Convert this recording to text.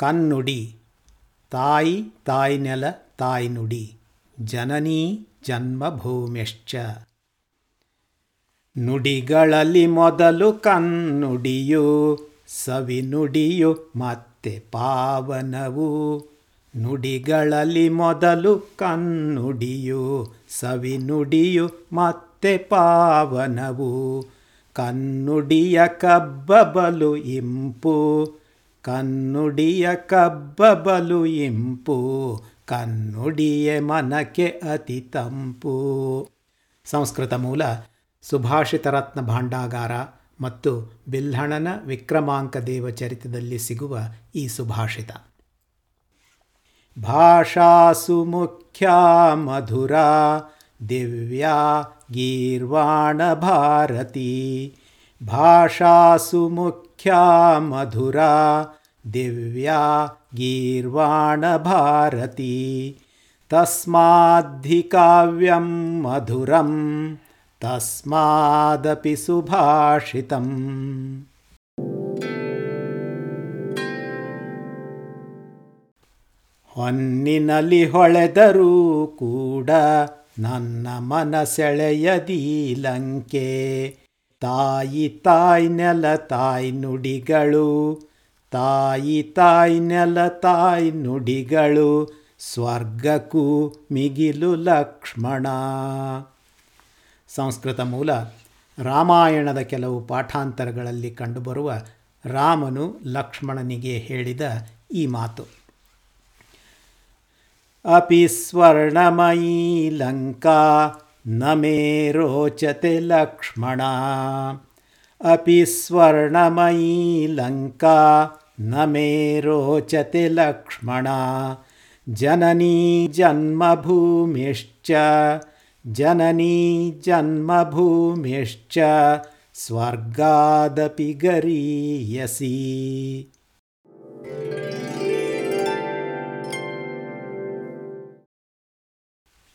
ಕನ್ನುಡಿ. ತಾಯಿ ತಾಯ್ನೆಲ ತಾಯ್ನುಡಿ. ಜನನೀ ಜನ್ಮಭೂಮ್ಯಶ್ಚ. ನುಡಿಗಳಲ್ಲಿ ಮೊದಲು ಕನ್ನುಡಿಯು, ಸವಿನುಡಿಯು ಮತ್ತೆ ಪಾವನವು. ನುಡಿಗಳಲ್ಲಿ ಮೊದಲು ಕನ್ನುಡಿಯು, ಸವಿನುಡಿಯು ಮತ್ತೆ ಪಾವನವು. ಕನ್ನುಡಿಯ ಕಬ್ಬಬಲು ಇಂಪು ಕನ್ನುಡಿಯ ಕಬ್ಬಬಲು ಇಂಪು, ಕನ್ನುಡಿಯೇ ಮನಕ್ಕೆ ಅತಿ ತಂಪು. ಸಂಸ್ಕೃತ ಮೂಲ, ಸುಭಾಷಿತ ರತ್ನ ಭಾಂಡಾಗಾರ ಮತ್ತು ಬಿಲ್ಹಣನ ವಿಕ್ರಮಾಂಕ ದೇವಚರಿತದಲ್ಲಿ ಸಿಗುವ ಈ ಸುಭಾಷಿತ. ಭಾಷಾಸು ಮುಖ್ಯ ಮಧುರ, ದಿವ್ಯಾ ಗೀರ್ವಾಣ ಭಾರತಿ. ಭಾಷಾಸು ಮುಖ್ಯ ख्या मधुरा दिव्या गीर्वाणभारती। तस्माद्धिकाव्यं मधुरं तस्मादपि सुभाषितम्। ಹೊನ್ನಿನಲಿಹೊಳೆದರೂ ಕೂಡ ನನ್ನ नन्न ಲಂಕೆ ತಾಯಿ ತಾಯಿ ನೆಲ, ತಾಯಿ ನುಡಿಗಳು. ತಾಯಿ ತಾಯಿ ನೆಲ, ತಾಯಿ ನುಡಿಗಳು. ಸ್ವರ್ಗಕ್ಕೂ ಮಿಗಿಲು ಲಕ್ಷ್ಮಣ. ಸಂಸ್ಕೃತ ಮೂಲ. ರಾಮಾಯಣದ ಕೆಲವು ಪಾಠಾಂತರಗಳಲ್ಲಿ ಕಂಡುಬರುವ ರಾಮನು ಲಕ್ಷ್ಮಣನಿಗೆ ಹೇಳಿದ ಈ ಮಾತು. ಅಪಿ ಸ್ವರ್ಣಮಯೀ ಲಂಕಾ न मे रोचते लक्ष्मणा। अपि स्वर्णमयी लङ्का न मे रोचते लक्ष्मणा। जननी जन्मभूमिश्च जननी जन्मभूमिश्च स्वर्गादपि गरीयसी।